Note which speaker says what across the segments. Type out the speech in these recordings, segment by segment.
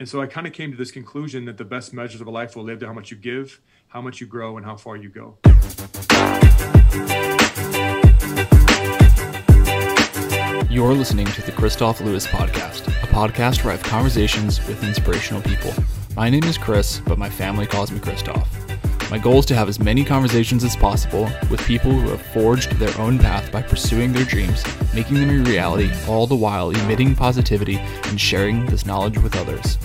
Speaker 1: And so I kind of came to this conclusion that the best measures of a life will live to how much you give, how much you grow, and how far you go.
Speaker 2: You're listening to the Kristof Lewis Podcast, a podcast where I have conversations with inspirational people. My name is Chris, but my family calls me Kristof. My goal is to have as many conversations as possible with people who have forged their own path by pursuing their dreams, making them a reality, all the while emitting positivity and sharing this knowledge with others.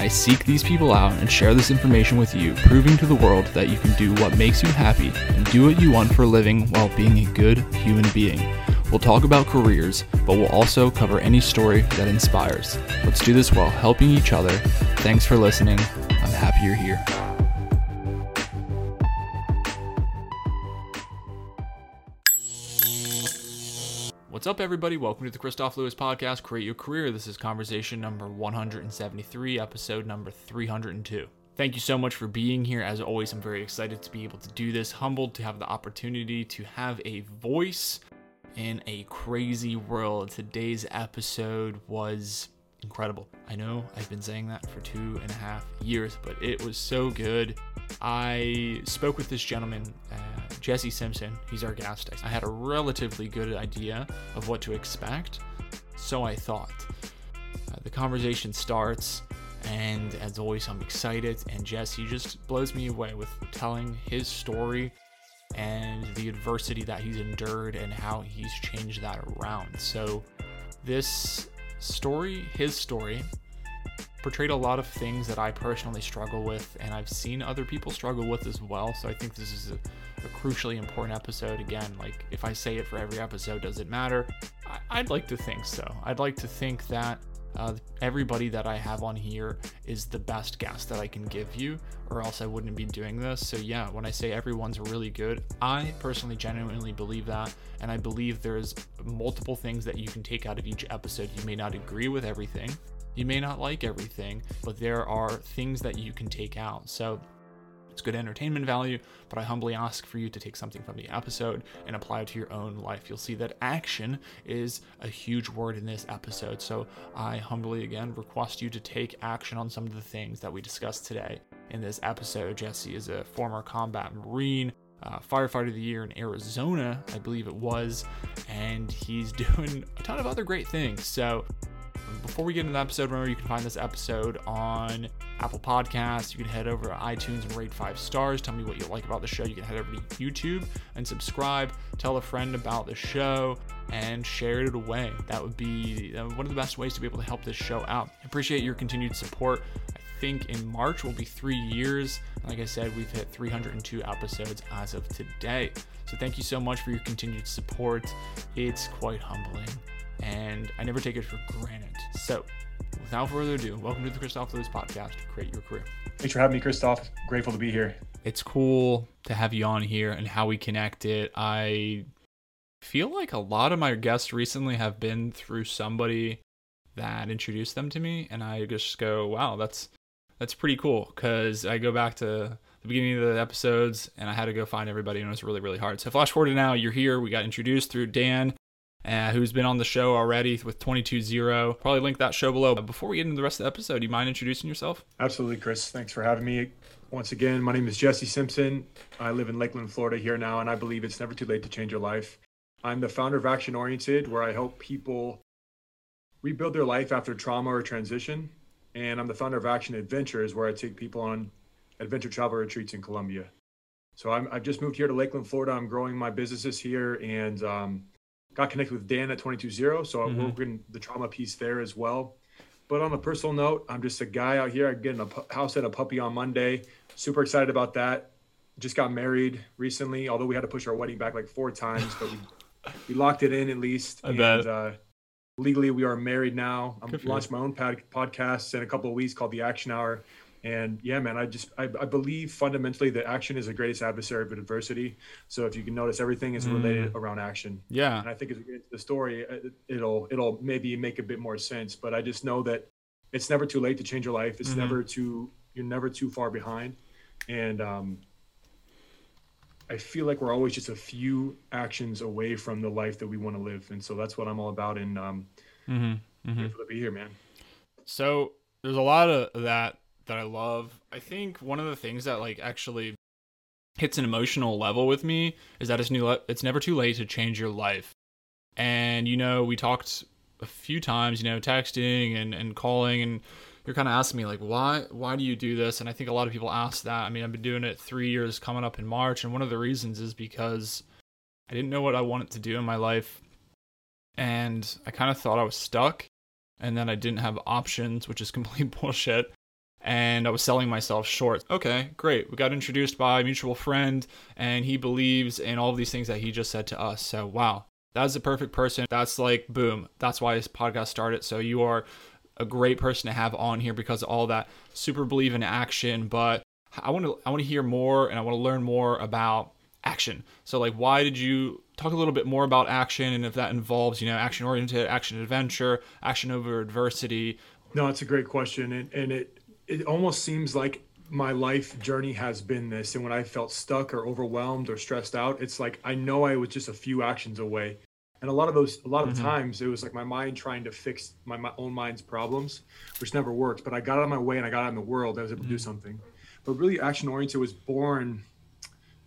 Speaker 2: I seek these people out and share this information with you, proving to the world that you can do what makes you happy and do what you want for a living while being a good human being. We'll talk about careers, but we'll also cover any story that inspires. Let's do this while helping each other. Thanks for listening. I'm happy you're here. Up, everybody? Welcome to the Kristof Lewis Podcast, Create Your Career. This is conversation number 173, episode number 302. Thank you so much for being here. As always, I'm very excited to be able to do this, humbled to have the opportunity to have a voice in a crazy world. Today's episode was incredible. I know I've been saying that for two and a half years, but it was so good. I spoke with this gentleman, uh, Jesse Simpson. He's our guest. I had a relatively good idea of what to expect, so I thought. Uh, the conversation starts, and as always, I'm excited. And Jesse just blows me away with telling his story and the adversity that he's endured and how he's changed that around. So, this story, his story, portrayed a lot of things that I personally struggle with, and I've seen other people struggle with as well. So, I think this is a, a crucially important episode. Again, like if I say it for every episode, does it matter? I, I'd like to think so. I'd like to think that uh, everybody that I have on here is the best guest that I can give you, or else I wouldn't be doing this. So, yeah, when I say everyone's really good, I personally genuinely believe that. And I believe there's multiple things that you can take out of each episode. You may not agree with everything, you may not like everything, but there are things that you can take out. So, it's good entertainment value, but I humbly ask for you to take something from the episode and apply it to your own life. You'll see that action is a huge word in this episode. So I humbly again request you to take action on some of the things that we discussed today in this episode. Jesse is a former combat Marine. Uh, firefighter of the year in Arizona, I believe it was, and he's doing a ton of other great things. So, before we get into the episode, remember you can find this episode on Apple Podcasts. You can head over to iTunes and rate five stars. Tell me what you like about the show. You can head over to YouTube and subscribe. Tell a friend about the show and share it away. That would be uh, one of the best ways to be able to help this show out. I appreciate your continued support. I think in March will be three years. Like I said, we've hit 302 episodes as of today. So thank you so much for your continued support. It's quite humbling and I never take it for granted. So, without further ado, welcome to the Kristof Lewis podcast, Create Your Career.
Speaker 1: Thanks for having me, Kristof. Grateful to be here.
Speaker 2: It's cool to have you on here and how we connected. I feel like a lot of my guests recently have been through somebody that introduced them to me, and I just go, "Wow, that's that's pretty cool." Because I go back to the beginning of the episodes, and I had to go find everybody, and it was really, really hard. So flash forward to now, you're here. We got introduced through Dan uh, who's been on the show already with 22-0. Probably link that show below. But before we get into the rest of the episode, do you mind introducing yourself?
Speaker 1: Absolutely, Chris. Thanks for having me. Once again, my name is Jesse Simpson. I live in Lakeland, Florida here now, and I believe it's never too late to change your life. I'm the founder of Action Oriented, where I help people rebuild their life after trauma or transition. And I'm the founder of Action Adventures, where I take people on adventure travel retreats in Colombia. So i have just moved here to Lakeland, Florida. I'm growing my businesses here, and um, got connected with Dan at 22-0, so mm-hmm. I'm working the trauma piece there as well. But on a personal note, I'm just a guy out here. I'm getting a house and a puppy on Monday. Super excited about that. Just got married recently, although we had to push our wedding back like four times, but we we locked it in at least.
Speaker 2: I and, bet.
Speaker 1: Uh, legally, we are married now. I'm launched my own pod- podcast in a couple of weeks called The Action Hour. And yeah, man, I just I, I believe fundamentally that action is the greatest adversary of adversity. So if you can notice, everything is related mm. around action.
Speaker 2: Yeah,
Speaker 1: and I think as we get into the story, it'll it'll maybe make a bit more sense. But I just know that it's never too late to change your life. It's mm-hmm. never too you're never too far behind, and um, I feel like we're always just a few actions away from the life that we want to live. And so that's what I'm all about. And um, mm-hmm. Mm-hmm. grateful to be here, man.
Speaker 2: So there's a lot of that that I love. I think one of the things that like actually hits an emotional level with me is that it's new it's never too late to change your life. And you know, we talked a few times, you know, texting and and calling and you're kind of asking me like why why do you do this and i think a lot of people ask that i mean i've been doing it three years coming up in march and one of the reasons is because i didn't know what i wanted to do in my life and i kind of thought i was stuck and then i didn't have options which is complete bullshit and I was selling myself short. Okay, great. We got introduced by a mutual friend, and he believes in all of these things that he just said to us. So, wow, that's the perfect person. That's like, boom. That's why this podcast started. So, you are a great person to have on here because of all that. Super believe in action, but I want to I want to hear more and I want to learn more about action. So, like, why did you talk a little bit more about action and if that involves, you know, action oriented, action adventure, action over adversity?
Speaker 1: No, it's a great question, and and it it almost seems like my life journey has been this and when i felt stuck or overwhelmed or stressed out it's like i know i was just a few actions away. And a lot of those a lot of mm-hmm. times it was like my mind trying to fix my, my, own mind's problems which never worked. But i got out of my way and i got out in the world. I was able mm-hmm. to do mm-hmm. something. But really action oriented was born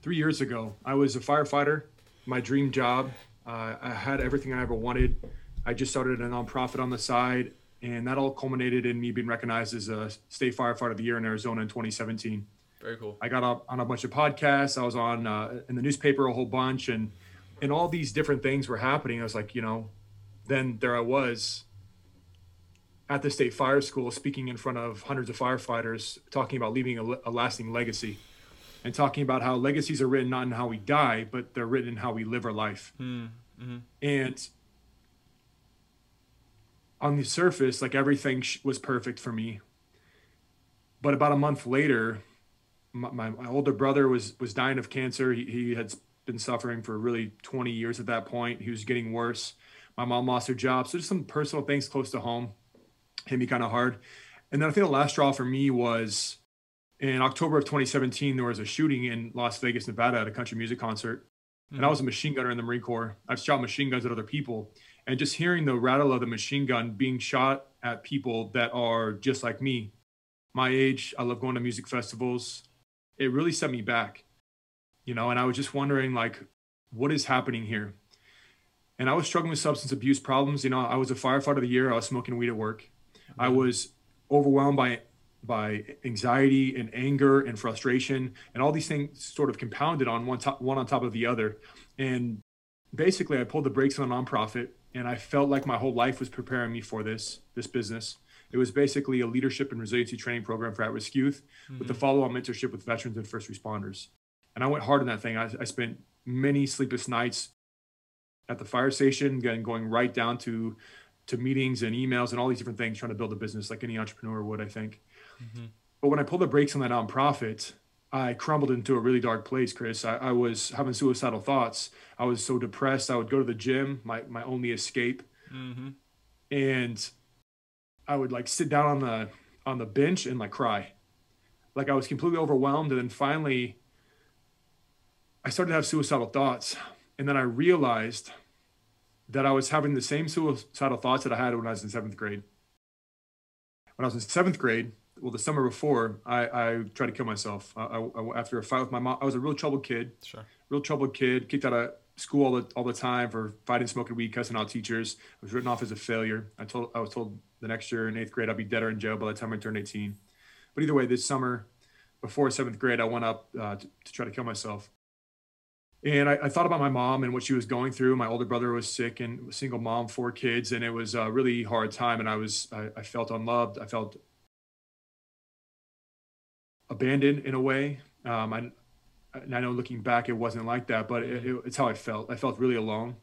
Speaker 1: three years ago. I was a firefighter. My dream job uh, i had everything i ever wanted. I just started a nonprofit on the side and that all culminated in me being recognized as a state firefighter of the year in Arizona in 2017.
Speaker 2: Very cool.
Speaker 1: I got up on a bunch of podcasts. I was on uh, in the newspaper a whole bunch, and and all these different things were happening. I was like, you know, then there I was at the state fire school speaking in front of hundreds of firefighters, talking about leaving a, a lasting legacy, and talking about how legacies are written not in how we die, but they're written in how we live our life. Hmm. Mm-hmm. And on the surface, like everything was perfect for me. But about a month later, my, my, older brother was was dying of cancer. He, he had been suffering for really 20 years at that point. He was getting worse. My mom lost her job. So just some personal things close to home hit me kind of hard. And then I think the last straw for me was in October of 2017, there was a shooting in Las Vegas, Nevada at a country music concert. Mm-hmm. And I mm. was a machine gunner in the Marine Corps. I've shot machine guns at other people and just hearing the rattle of the machine gun being shot at people that are just like me my age i love going to music festivals it really set me back you know and i was just wondering like what is happening here? And i was struggling with substance abuse problems you know i was a firefighter of the year i was smoking weed at work. Mm-hmm. i was overwhelmed by by anxiety and anger and frustration and all these things sort of compounded on one top one on top of the other. And basically i pulled the brakes on a nonprofit and I felt like my whole life was preparing me for this this business. It was basically a leadership and resiliency training program for at-risk youth mm-hmm. with the follow-on mentorship with veterans and first responders. And I went hard on that thing. I, I spent many sleepless nights at the fire station, going going right down to to meetings and emails and all these different things, trying to build a business like any entrepreneur would, I think. Mm-hmm. But when I pulled the brakes on that nonprofit, I crumbled into a really dark place, Chris. I, I, was having suicidal thoughts. I was so depressed. I would go to the gym, my, my only escape. Mm-hmm. And I would like sit down on the on the bench and like cry. Like I was completely overwhelmed. And then finally I started to have suicidal thoughts. And then I realized that I was having the same suicidal thoughts that I had when I was in seventh grade. When I was in seventh grade, well the summer before I, I tried to kill myself I, I, after a fight with my mom I was a real troubled kid
Speaker 2: sure
Speaker 1: real troubled kid kicked out of school all the, all the time for fighting smoking weed cussing out teachers I was written off as a failure I told I was told the next year in eighth grade I'd be dead or in jail by the time I turned 18 but either way this summer before seventh grade I went up uh, to, to try to kill myself and I, I, thought about my mom and what she was going through. My older brother was sick and single mom, four kids, and it was a really hard time. And I was, I, I felt unloved. I felt abandoned in a way. Um, I, I know looking back, it wasn't like that, but it, it, it's how I felt. I felt really alone.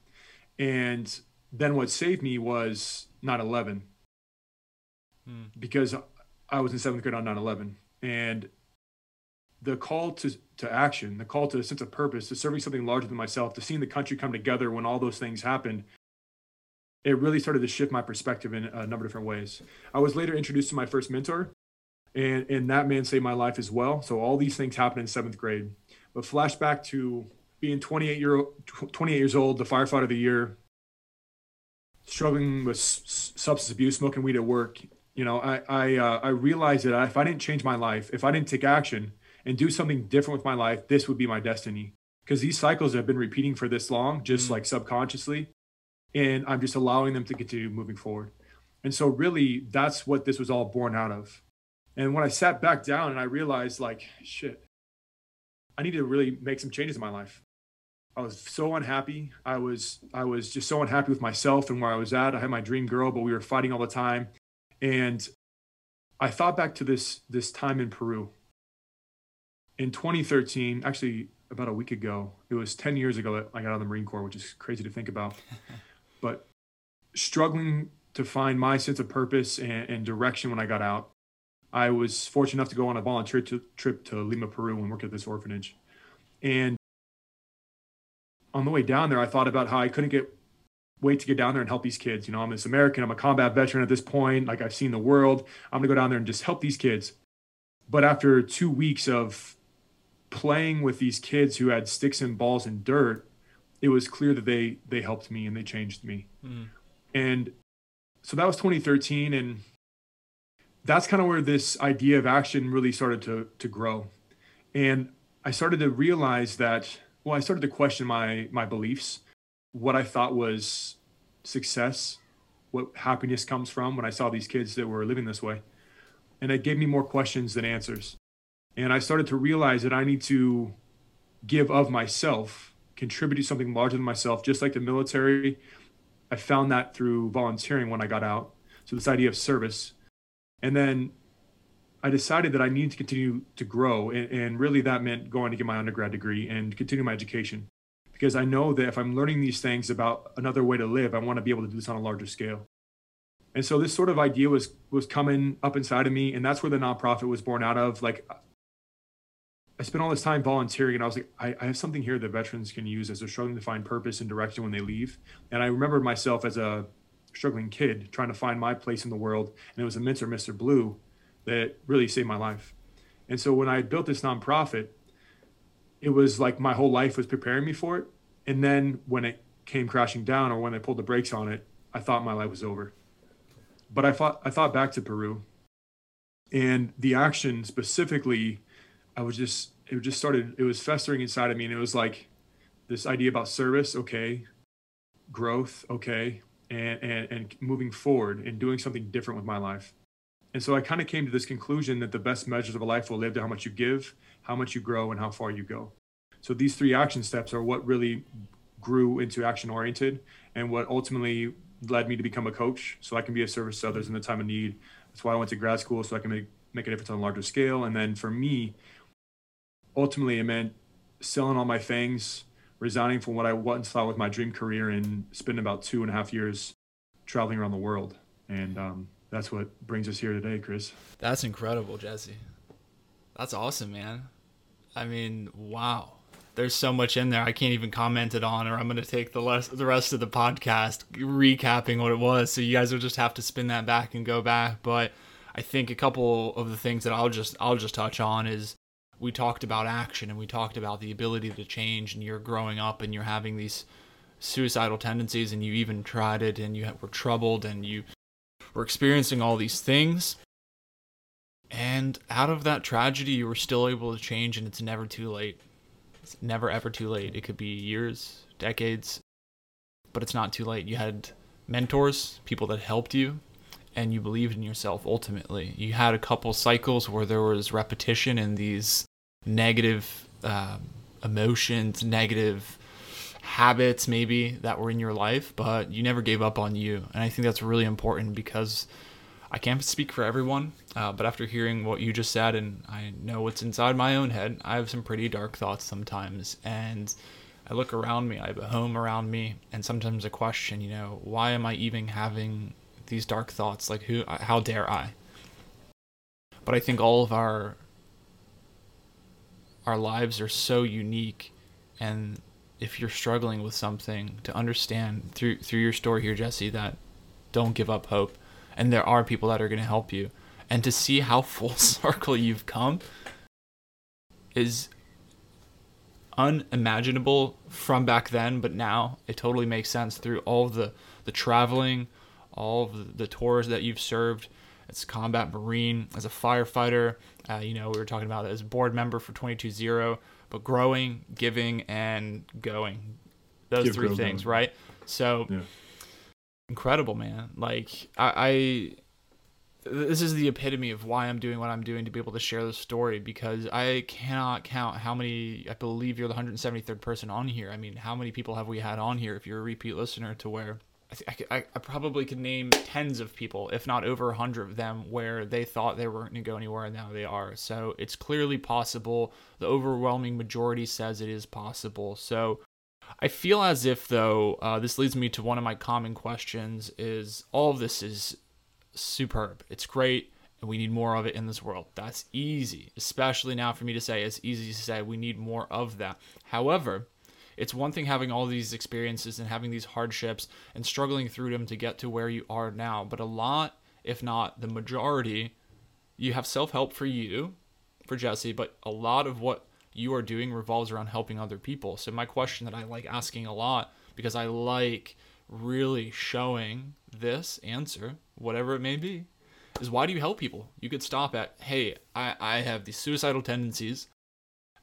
Speaker 1: And then what saved me was 9 11 hmm. because I was in seventh grade on 9 11. And the call to, to action, the call to a sense of purpose, to serving something larger than myself, to seeing the country come together when all those things happened, it really started to shift my perspective in a number of different ways. I was later introduced to my first mentor, and and that man saved my life as well. So all these things happened in seventh grade. But flashback to being 28 year 28 years old, the firefighter of the year, struggling with s- substance abuse, smoking weed at work. You know, I I uh, I realized that if I didn't change my life, if I didn't take action and do something different with my life, this would be my destiny. Because these cycles have been repeating for this long, just mm. like subconsciously, and I'm just allowing them to continue moving forward. And so, really, that's what this was all born out of. And when I sat back down and I realized, like, shit, I need to really make some changes in my life. I was so unhappy. I was I was just so unhappy with myself and where I was at. I had my dream girl, but we were fighting all the time. And I thought back to this this time in Peru. In 2013, actually about a week ago, it was 10 years ago that I got out of the Marine Corps, which is crazy to think about. but struggling to find my sense of purpose and, and, direction when I got out, I was fortunate enough to go on a volunteer to, trip to Lima, Peru, and work at this orphanage. And on the way down there, I thought about how I couldn't get wait to get down there and help these kids. You know, I'm this American, I'm a combat veteran at this point. Like I've seen the world. I'm gonna go down there and just help these kids. But after two weeks of playing with these kids who had sticks and balls and dirt, it was clear that they they helped me and they changed me. Mm. And so that was 2013 and that's kind of where this idea of action really started to to grow. And I started to realize that well, I started to question my my beliefs what I thought was success, what happiness comes from when I saw these kids that were living this way. And it gave me more questions than answers. And I started to realize that I need to give of myself, contribute to something larger than myself, just like the military. I found that through volunteering when I got out. So, this idea of service. And then I decided that I needed to continue to grow. And, and really, that meant going to get my undergrad degree and continue my education because I know that if I'm learning these things about another way to live, I want to be able to do this on a larger scale. And so this sort of idea was was coming up inside of me, and that's where the nonprofit was born out of. Like I spent all this time volunteering, and I was like, I, I have something here that veterans can use as they're struggling to find purpose and direction when they leave. And I remember myself as a struggling kid trying to find my place in the world, and it was a mentor, Mr. Blue that really saved my life. And so when I built this nonprofit, it was like my whole life was preparing me for it. And then when it came crashing down or when I pulled the brakes on it, I thought my life was over. But I thought I thought back to Peru and the action specifically, I was just it just started it was festering inside of me and it was like this idea about service, okay, growth, okay, and and, and moving forward and doing something different with my life. And so I kind of came to this conclusion that the best measures of a life will live to how much you give, how much you grow, and how far you go. So these three action steps are what really grew into action oriented and what ultimately led me to become a coach so I can be of service to others in the time of need. That's why I went to grad school so I can make, make a difference on a larger scale. And then for me, ultimately it meant selling all my things, resigning from what I once thought was my dream career and spending about two and a half years traveling around the world. And um, that's what brings us here today, Chris.
Speaker 2: That's incredible, Jesse. That's awesome, man. I mean, wow. There's so much in there I can't even comment it on, or I'm gonna take the the rest of the podcast recapping what it was. So you guys will just have to spin that back and go back. But I think a couple of the things that I'll just I'll just touch on is we talked about action and we talked about the ability to change, and you're growing up and you're having these suicidal tendencies, and you even tried it, and you were troubled, and you were experiencing all these things. And out of that tragedy, you were still able to change, and it's never too late. It's never ever too late. It could be years, decades, but it's not too late. You had mentors, people that helped you, and you believed in yourself ultimately. You had a couple cycles where there was repetition and these negative um, emotions, negative habits maybe that were in your life, but you never gave up on you. And I think that's really important because I can't speak for everyone, uh, but after hearing what you just said, and I know what's inside my own head, I have some pretty dark thoughts sometimes. And I look around me, I have a home around me, and sometimes I question, you know, why am I even having these dark thoughts? Like, who, how dare I? But I think all of our our lives are so unique, and if you're struggling with something, to understand through through your story here, Jesse, that don't give up hope. And there are people that are going to help you. And to see how full circle you've come is unimaginable from back then, but now it totally makes sense through all the the traveling, all the, the tours that you've served, as a combat marine, as a firefighter. Uh, you know, we were talking about as a board member for 22Zero, but growing, giving, and going. Those
Speaker 1: Give,
Speaker 2: three things,
Speaker 1: go.
Speaker 2: right? So
Speaker 1: Yeah.
Speaker 2: incredible, man. Like I, I this is the epitome of why I'm doing what I'm doing to be able to share this story because I cannot count how many I believe you're the 173rd person on here. I mean, how many people have we had on here if you're a repeat listener to where I, th- I, I probably could name tens of people, if not over a hundred of them, where they thought they weren't going to go anywhere and now they are. So it's clearly possible. The overwhelming majority says it is possible. So I feel as if, though, uh, this leads me to one of my common questions: is all of this is superb. It's great, and we need more of it in this world. That's easy, especially now for me to say. It's easy to say we need more of that. However, it's one thing having all these experiences and having these hardships and struggling through them to get to where you are now. But a lot, if not the majority, you have self help for you, for Jesse, but a lot of what you are doing revolves around helping other people. So, my question that I like asking a lot, because I like really showing this answer, whatever it may be, is why do you help people? You could stop at, hey, I, I have these suicidal tendencies.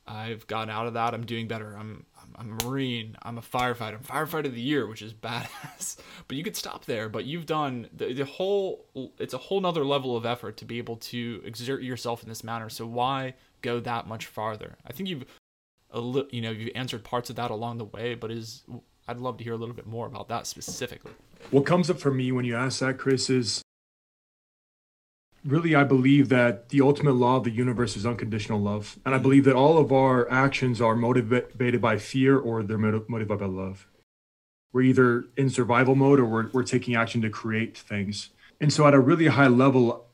Speaker 2: I've gotten out of that. I'm doing better. I'm, I'm a Marine. I'm a firefighter. I'm firefighter of the year, which is badass. But you could stop there. But you've done the, the whole. It's a whole nother level of effort to be able to exert yourself in this manner. So why go that much farther? I think you've, you know, you've answered parts of that along the way. But is I'd love to hear a little bit more about that specifically.
Speaker 1: What comes up for me when you ask that, Chris, is really I believe that the ultimate law of the universe is unconditional love. And I believe that all of our actions are motivated by fear or they're motivated by love. We're either in survival mode or we're, we're taking action to create things. And so, at a really high level,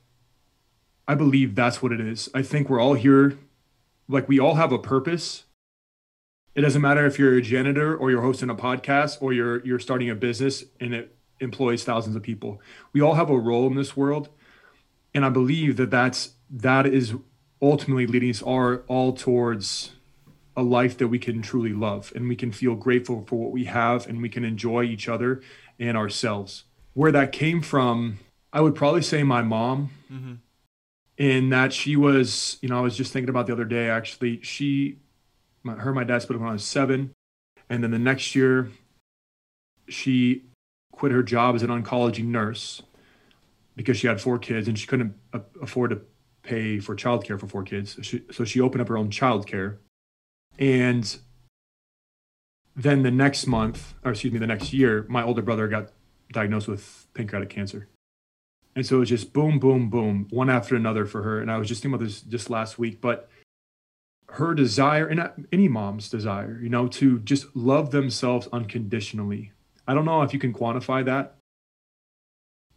Speaker 1: I believe that's what it is. I think we're all here, like, we all have a purpose. It doesn't matter if you're a janitor or you're hosting a podcast or you're you're starting a business and it employs thousands of people. We all have a role in this world, and I believe that that's that is ultimately leading us all, all towards a life that we can truly love and we can feel grateful for what we have and we can enjoy each other and ourselves. Where that came from, I would probably say my mom
Speaker 2: Mm-hmm.
Speaker 1: in that she was, you know, I was just thinking about the other day actually. She, my, her, and my dad split up when I was seven, and then the next year, she quit her job as an oncology nurse because she had four kids and she couldn't afford to pay for childcare for four kids. So she, so she opened up her own childcare, and then the next month, or excuse me, the next year, my older brother got diagnosed with pancreatic cancer. And so it was just boom, boom, boom, one after another for her. And I was just thinking about this just last week, but her desire, and any mom's desire, you know, to just love themselves unconditionally. I don't know if you can quantify that,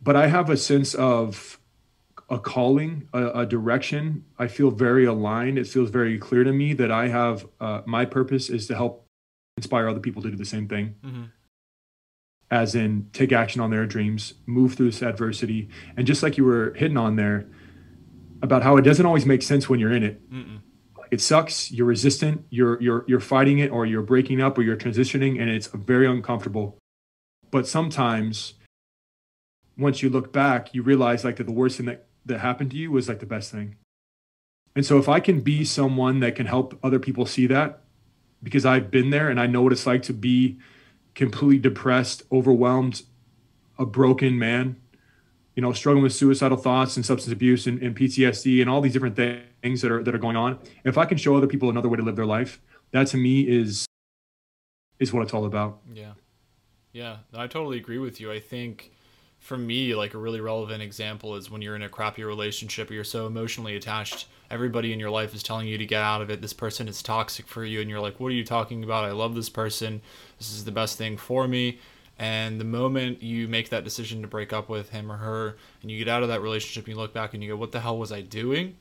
Speaker 1: but I have a sense of a calling, a, a direction. I feel very aligned. It feels very clear to me that I have uh, my purpose is to help inspire other people to do the same thing
Speaker 2: Mm-hmm.
Speaker 1: as in take action on their dreams, move through this adversity. And just like you were hitting on there about how it doesn't always make sense when you're in it.
Speaker 2: Mm-mm.
Speaker 1: It sucks, you're resistant, you're you're you're fighting it or you're breaking up or you're transitioning and it's very uncomfortable. But sometimes once you look back, you realize like that the worst thing that, that happened to you was like the best thing. And so if I can be someone that can help other people see that, because I've been there and I know what it's like to be completely depressed, overwhelmed, a broken man, you know, struggling with suicidal thoughts and substance abuse and, and PTSD and all these different things that are that are going on. If I can show other people another way to live their life, that to me is is what it's all about.
Speaker 2: Yeah. Yeah, I totally agree with you. I think for me, like a really relevant example is when you're in a crappy relationship or you're so emotionally attached, everybody in your life is telling you to get out of it. This person is toxic for you, and you're like, What are you talking about? I love this person. This is the best thing for me. And the moment you make that decision to break up with him or her and you get out of that relationship, you look back and you go, What the hell was I doing?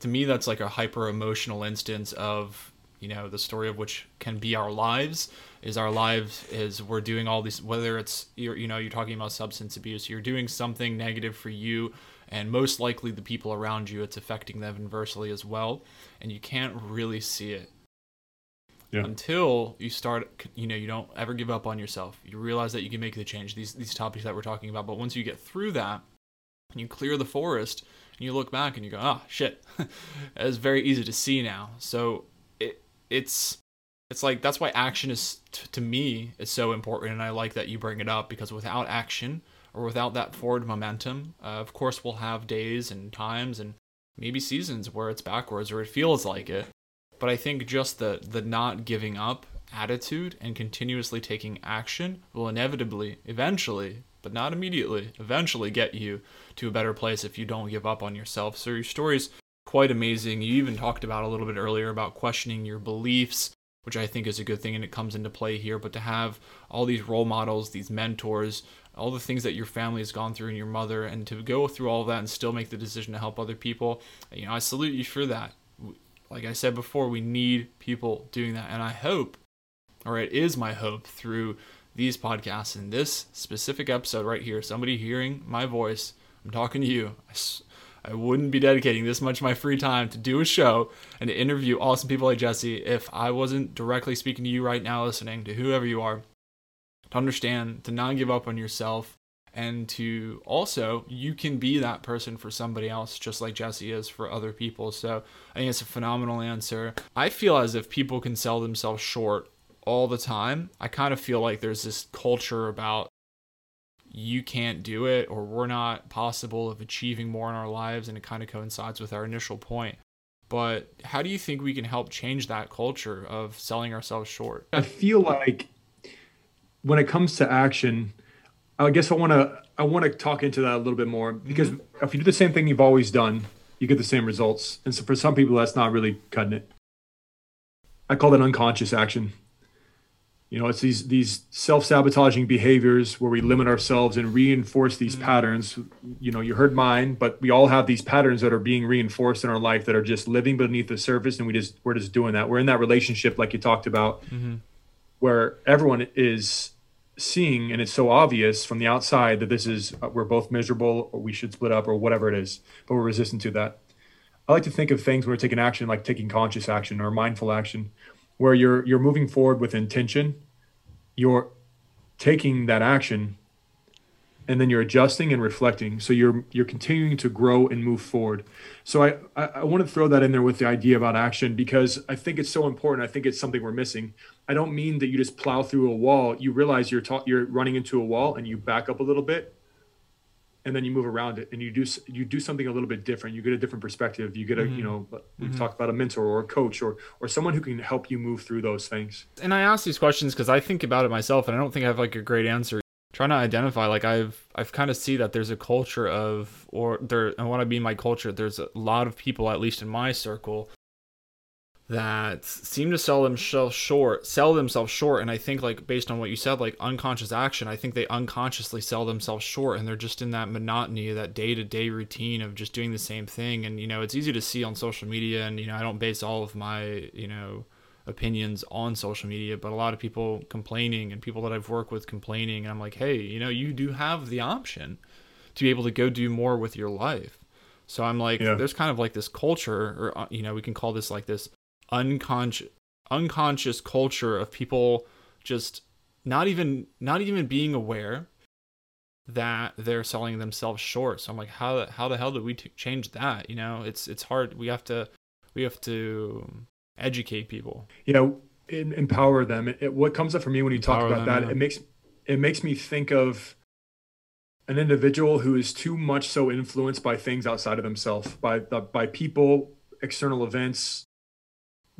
Speaker 2: To me, that's like a hyper emotional instance of, you know, the story of which can be our lives is our lives is we're doing all these whether it's you're, you know you're talking about substance abuse you're doing something negative for you and most likely the people around you it's affecting them inversely as well and you can't really see it
Speaker 1: Yeah.
Speaker 2: until you start you know you don't ever give up on yourself you realize that you can make the change these these topics that we're talking about but once you get through that and you clear the forest and you look back and you go, oh shit, it's very easy to see now. So it's it's like that's why action is t- to me is so important, and I like that you bring it up because without action or without that forward momentum, uh, of course we'll have days and times and maybe seasons where it's backwards or it feels like it. But I think just the the not giving up attitude and continuously taking action will inevitably, eventually, but not immediately, eventually get you to a better place if you don't give up on yourself. So your story's quite amazing. You even talked about a little bit earlier about questioning your beliefs, which I think is a good thing and it comes into play here. But to have all these role models, these mentors, all the things that your family has gone through and your mother, and to go through all that and still make the decision to help other people, you know, I salute you for that. Like I said before, we need people doing that. And I hope, or it is my hope through these podcasts and this specific episode right here, somebody hearing my voice I'm talking to you. I, I wouldn't be dedicating this much of my free time to do a show and to interview awesome people like Jesse if I wasn't directly speaking to you right now, listening to whoever you are, to understand, to not give up on yourself, and to also, you can be that person for somebody else, just like Jesse is for other people. So I think it's a phenomenal answer. I feel as if people can sell themselves short all the time. I kind of feel like there's this culture about you can't do it or we're not possible of achieving more in our lives and it kind of coincides with our initial point. But how do you think we can help change that culture of selling ourselves short?
Speaker 1: I feel like when it comes to action i guess i want to i want to talk into that a little bit more because mm-hmm. if you do the same thing you've always done you get the same results. And so for some people that's not really cutting it. I call that unconscious action you know it's these these self-sabotaging behaviors where we limit ourselves and reinforce these mm-hmm. patterns you know you heard mine but we all have these patterns that are being reinforced in our life that are just living beneath the surface and we just we're just doing that we're in that relationship like you talked about mm-hmm. where everyone is seeing and it's so obvious from the outside that this is uh, we're both miserable or we should split up or whatever it is but we're resistant to that i like to think of things when we're taking action like taking conscious action or mindful action where you're you're moving forward with intention you're taking that action and then you're adjusting and reflecting. So you're you're continuing to grow and move forward. So I, I, I want to throw that in there with the idea about action because i think it's so important. I think it's something we're missing. I don't mean that you just plow through a wall. You realize you're you're running into a wall and you back up a little bit and then you move around it and you do you do something a little bit different you get a different perspective you get a mm-hmm. you know we've mm-hmm. talked about a mentor or a coach or or someone who can help you move through those things
Speaker 2: and i ask these questions because i think about it myself and i don't think i have like a great answer trying to identify like i've i've kind of see that there's a culture of or there and what i mean by culture there's a lot of people at least in my circle that seem to sell themselves short sell themselves short and i think like based on what you said like unconscious action i think they unconsciously sell themselves short and they're just in that monotony that day-to-day routine of just doing the same thing and you know it's easy to see on social media and you know i don't base all of my you know opinions on social media but a lot of people complaining and people that i've worked with complaining and i'm like hey you know you do have the option to be able to go do more with your life so i'm like yeah. there's kind of like this culture or uh, you know we can call this like this unconscious unconscious culture of people just not even not even being aware that they're selling themselves short. So I'm like, how how the hell did we t- change that? You know, it's it's hard. We have to we have to educate people.
Speaker 1: You know, empower them. It, it, what comes up for me when you talk about them, that, yeah. it makes it makes me think of an individual who is too much so influenced by things outside of themselves, by the, by people, external events,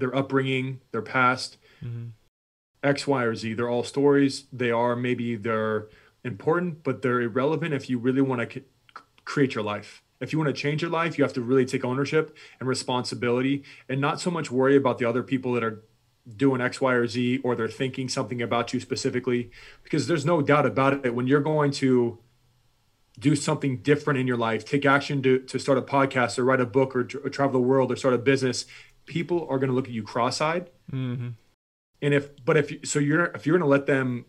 Speaker 1: their upbringing, their past, mm-hmm. X, Y, or Z. They're all stories. They are maybe they're important, but they're irrelevant if you really want to c- create your life. If you want to change your life, you have to really take ownership and responsibility and not so much worry about the other people that are doing X, Y, or Z or they're thinking something about you specifically. Because there's no doubt about it. When you're going to do something different in your life, take action to, to start a podcast or write a book or, or travel the world or start a business, people are going to look at you cross-eyed. Mm-hmm. And if, but if so, you're if you're going to let them,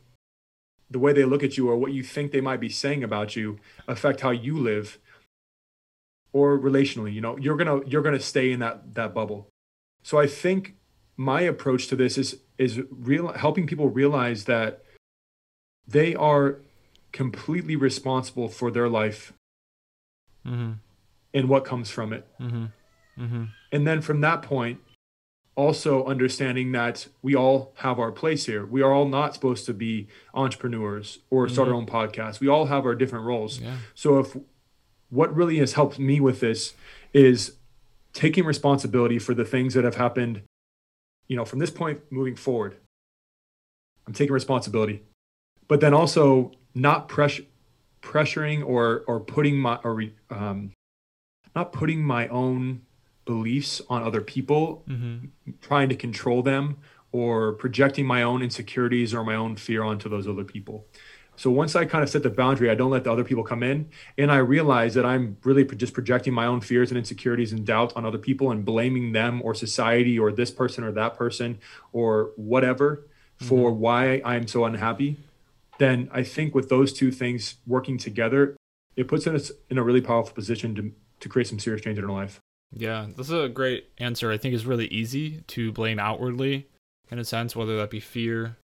Speaker 1: the way they look at you or what you think they might be saying about you affect how you live, or relationally, you know, you're gonna you're gonna stay in that that bubble. So I think my approach to this is is real helping people realize that they are completely responsible for their life mm-hmm. and what comes from it. Mm-hmm. Mm-hmm. And then from that point, also understanding that we all have our place here. We are all not supposed to be entrepreneurs or start our mm-hmm. own podcast. We all have our different roles. Yeah. So if what really has helped me with this is taking responsibility for the things that have happened, you know, from this point moving forward. I'm taking responsibility. But then also not pressure pressuring or or putting my or um, not putting my own beliefs on other people, mm-hmm. trying to control them or projecting my own insecurities or my own fear onto those other people. So once I kind of set the boundary, I don't let the other people come in, and I realize that I'm really just projecting my own fears and insecurities and doubt on other people and blaming them or society or this person or that person or whatever for mm-hmm. why I'm so unhappy. Then I think with those two things working together, it puts us in a really powerful position to to create some serious change in our life.
Speaker 2: Yeah, this is a great answer. I think is really easy to blame outwardly, in a sense, whether that be fear,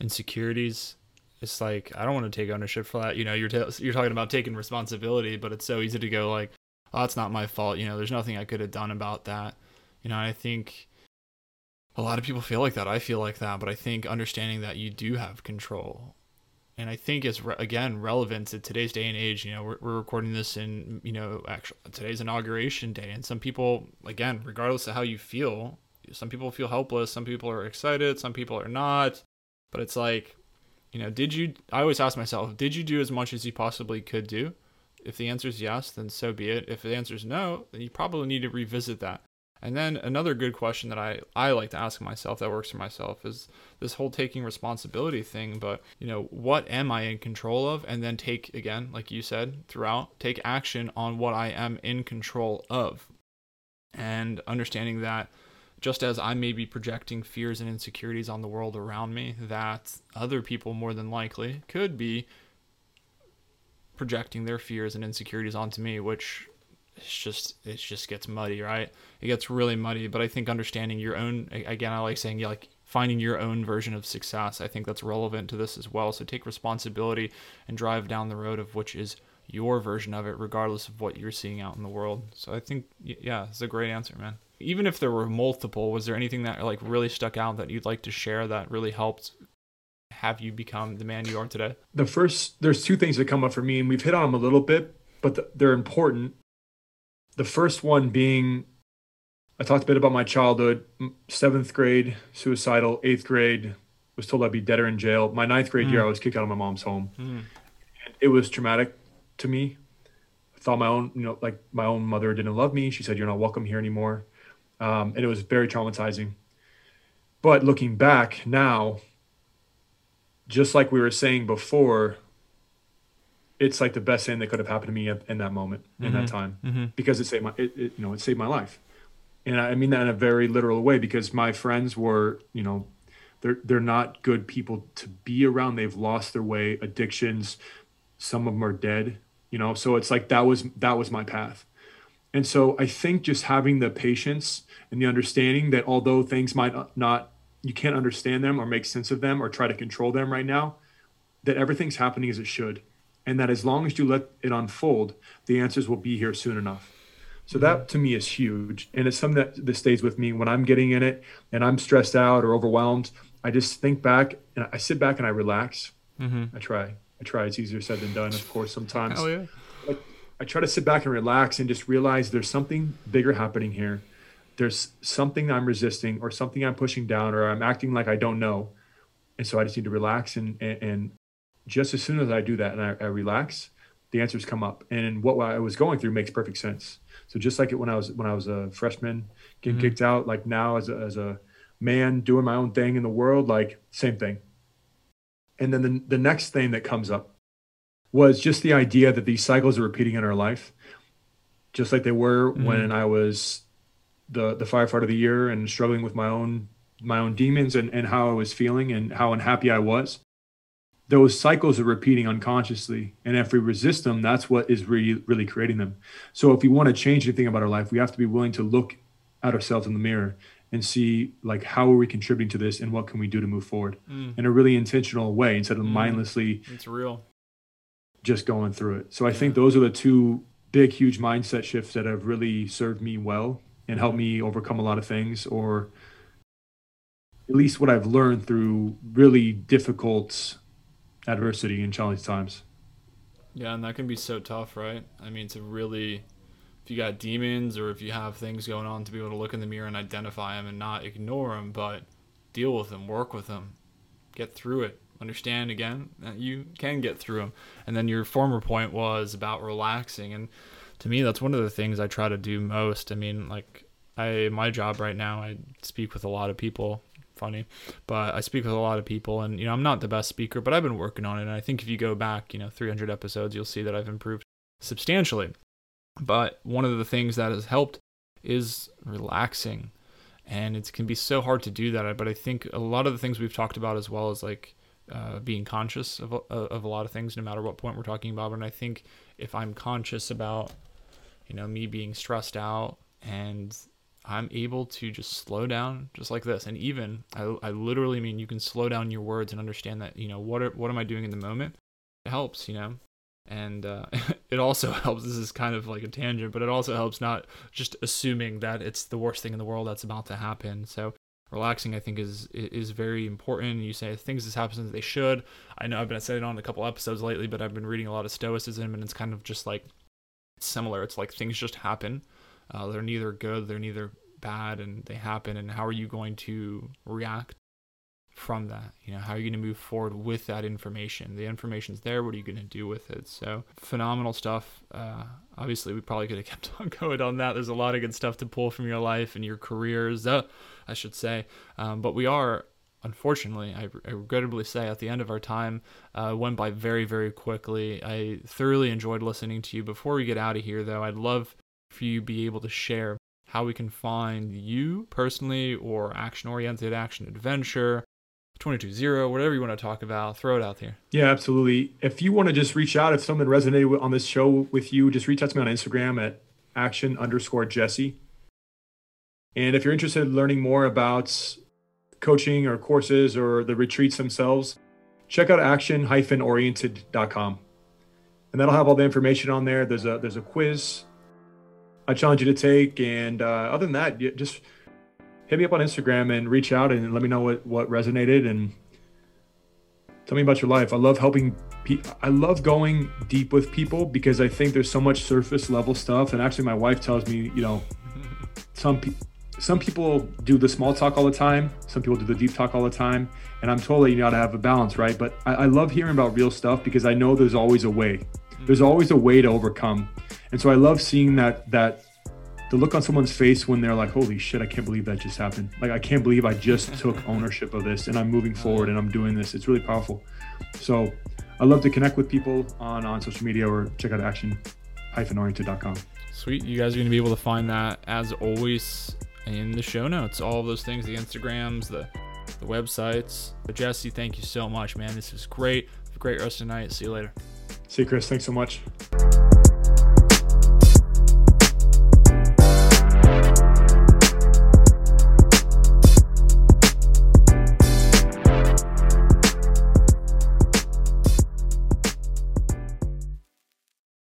Speaker 2: insecurities. It's like I don't want to take ownership for that. You know, you're t- you're talking about taking responsibility, but it's so easy to go like, "Oh, that's not my fault." You know, there's nothing I could have done about that. You know, I think a lot of people feel like that. I feel like that, but I think understanding that you do have control and I think it's re- again relevant to today's day and age. You know, we're, we're recording this in you know actually today's inauguration day, and some people again, regardless of how you feel, some people feel helpless, some people are excited, some people are not. But it's like, you know, did you? I always ask myself, did you do as much as you possibly could do? If the answer is yes, then so be it. If the answer is no, then you probably need to revisit that. And then another good question that I, I like to ask myself that works for myself is this whole taking responsibility thing. But, you know, what am I in control of? And then take, again, like you said, throughout, take action on what I am in control of. And understanding that just as I may be projecting fears and insecurities on the world around me, that other people more than likely could be projecting their fears and insecurities onto me, which it's just it just gets muddy, right? It gets really muddy. But I think understanding your own again, I like saying like finding your own version of success. I think that's relevant to this as well. So take responsibility and drive down the road of which is your version of it, regardless of what you're seeing out in the world. So I think yeah, it's a great answer, man. Even if there were multiple, was there anything that like really stuck out that you'd like to share that really helped have you become the man you are today?
Speaker 1: The first, there's two things that come up for me, and we've hit on them a little bit, but they're important the first one being I talked a bit about my childhood. Seventh grade, suicidal. Eighth grade, was told I'd be dead or in jail. My ninth grade mm. year, I was kicked out of my mom's home. Mm. It was traumatic to me. I thought my own, you know, like my own mother didn't love me. She said, "You're not welcome here anymore," um, and it was very traumatizing. But looking back now, just like we were saying before, it's like the best thing that could have happened to me in that moment mm-hmm. in that mm-hmm. time mm-hmm. because it saved my it, it, you know it saved my life and I mean that in a very literal way because my friends were you know they're they're not good people to be around they've lost their way addictions some of them are dead you know so it's like that was that was my path and so I think just having the patience and the understanding that although things might not you can't understand them or make sense of them or try to control them right now that everything's happening as it should and that as long as you let it unfold, the answers will be here soon enough. So that to me is huge, and it's something that, that stays with me when I'm getting in it and I'm stressed out or overwhelmed. I just think back and I sit back and I relax. Mm-hmm. I try. I try. It's easier said than done, of course. Sometimes.
Speaker 2: Hell yeah.
Speaker 1: But I try to sit back and relax and just realize there's something bigger happening here. There's something I'm resisting or something I'm pushing down or I'm acting like I don't know. And so I just need to relax and, and, and just as soon as I do that and I, I relax, the answers come up. And what I was going through makes perfect sense. So just like it when I was when I was a freshman, getting mm-hmm. kicked out, like now as a, as a man doing my own thing in the world, like same thing. And then the, the next thing that comes up was just the idea that these cycles are repeating in our life, just like they were mm-hmm. when I was the the firefighter of the year and struggling with my own my own demons and, and how I was feeling and how unhappy I was those cycles are repeating unconsciously and if we resist them that's what is really really creating them so if we want to change anything about our life we have to be willing to look at ourselves in the mirror and see like how are we contributing to this and what can we do to move forward mm. in a really intentional way instead of mm. mindlessly
Speaker 2: it's real
Speaker 1: just going through it so i yeah. think those are the two big, huge mindset shifts that have really served me well and helped me overcome a lot of things, or at least what I've learned through really difficult adversity and challenging times.
Speaker 2: Yeah, and that can be so tough, right? I mean, to really, if you got demons or if you have things going on, to be able to look in the mirror and identify them and not ignore them, but deal with them, work with them, get through it, understand again that you can get through them. And then your former point was about relaxing, and to me, that's one of the things I try to do most. I mean, like I my job right now, I speak with a lot of people funny. But I speak with a lot of people, and you know, I'm not the best speaker, but I've been working on it. And I think if you go back, you know, 300 episodes, you'll see that I've improved substantially. But one of the things that has helped is relaxing, and it can be so hard to do that. But I think a lot of the things we've talked about as well as like uh, being conscious of, of a lot of things, no matter what point we're talking about. And I think if I'm conscious about, you know, me being stressed out and I'm able to just slow down just like this. And even I, I literally mean you can slow down your words and understand that, you know, what are, what am I doing in the moment? It helps, you know. And uh, it also helps. This is kind of like a tangent, but it also helps not just assuming that it's the worst thing in the world that's about to happen. So relaxing, I think, is is very important. You say things just happen as they should. I know I've been saying on a couple episodes lately, but I've been reading a lot of Stoicism, and it's kind of just like similar. It's like things just happen, uh, they're neither good, they're neither bad, and they happen. And how are you going to react from that? You know, how are you going to move forward with that information? The information's there. What are you going to do with it? So phenomenal stuff. Uh, obviously, we probably could have kept on going on that. There's a lot of good stuff to pull from your life and your careers, uh, I should say. Um, but we are unfortunately, I, regrettably say, at the end of our time, uh, went by very, very quickly. I thoroughly enjoyed listening to you. Before we get out of here, though, I'd love for you be able to share how we can find you personally or action oriented, action adventure, 220, whatever you want to talk about, throw it out there.
Speaker 1: Yeah, absolutely. If you want to just reach out, if something resonated on this show with you, just reach out to me on Instagram at action underscore Jesse. And if you're interested in learning more about coaching or courses or the retreats themselves, check out action-oriented.com. And that'll have all the information on there. There's a there's a quiz I challenge you to take. And uh, other than that, just hit me up on Instagram and reach out and let me know what, what resonated and tell me about your life. I love helping people. I love going deep with people because I think there's so much surface level stuff. And actually, my wife tells me, you know, some people. Some people do the small talk all the time. Some people do the deep talk all the time. And I'm totally you got to have a balance, right? But I, I love hearing about real stuff because I know there's always a way. There's always a way to overcome. And so I love seeing that that the look on someone's face when they're like, "Holy shit, I can't believe that just happened!" Like I can't believe I just mm-hmm. took ownership of this and I'm moving mm-hmm. forward and I'm doing this. It's really powerful. So I love to connect with people on on social media or check out action-oriented.com.
Speaker 2: Sweet, you guys are going to be able to find that as always in the show notes. All of those things, the Instagrams, the the websites. But Jesse, thank you so much, man. This was great. Have a great rest of the night. See you later.
Speaker 1: See you, Chris. Thanks so much.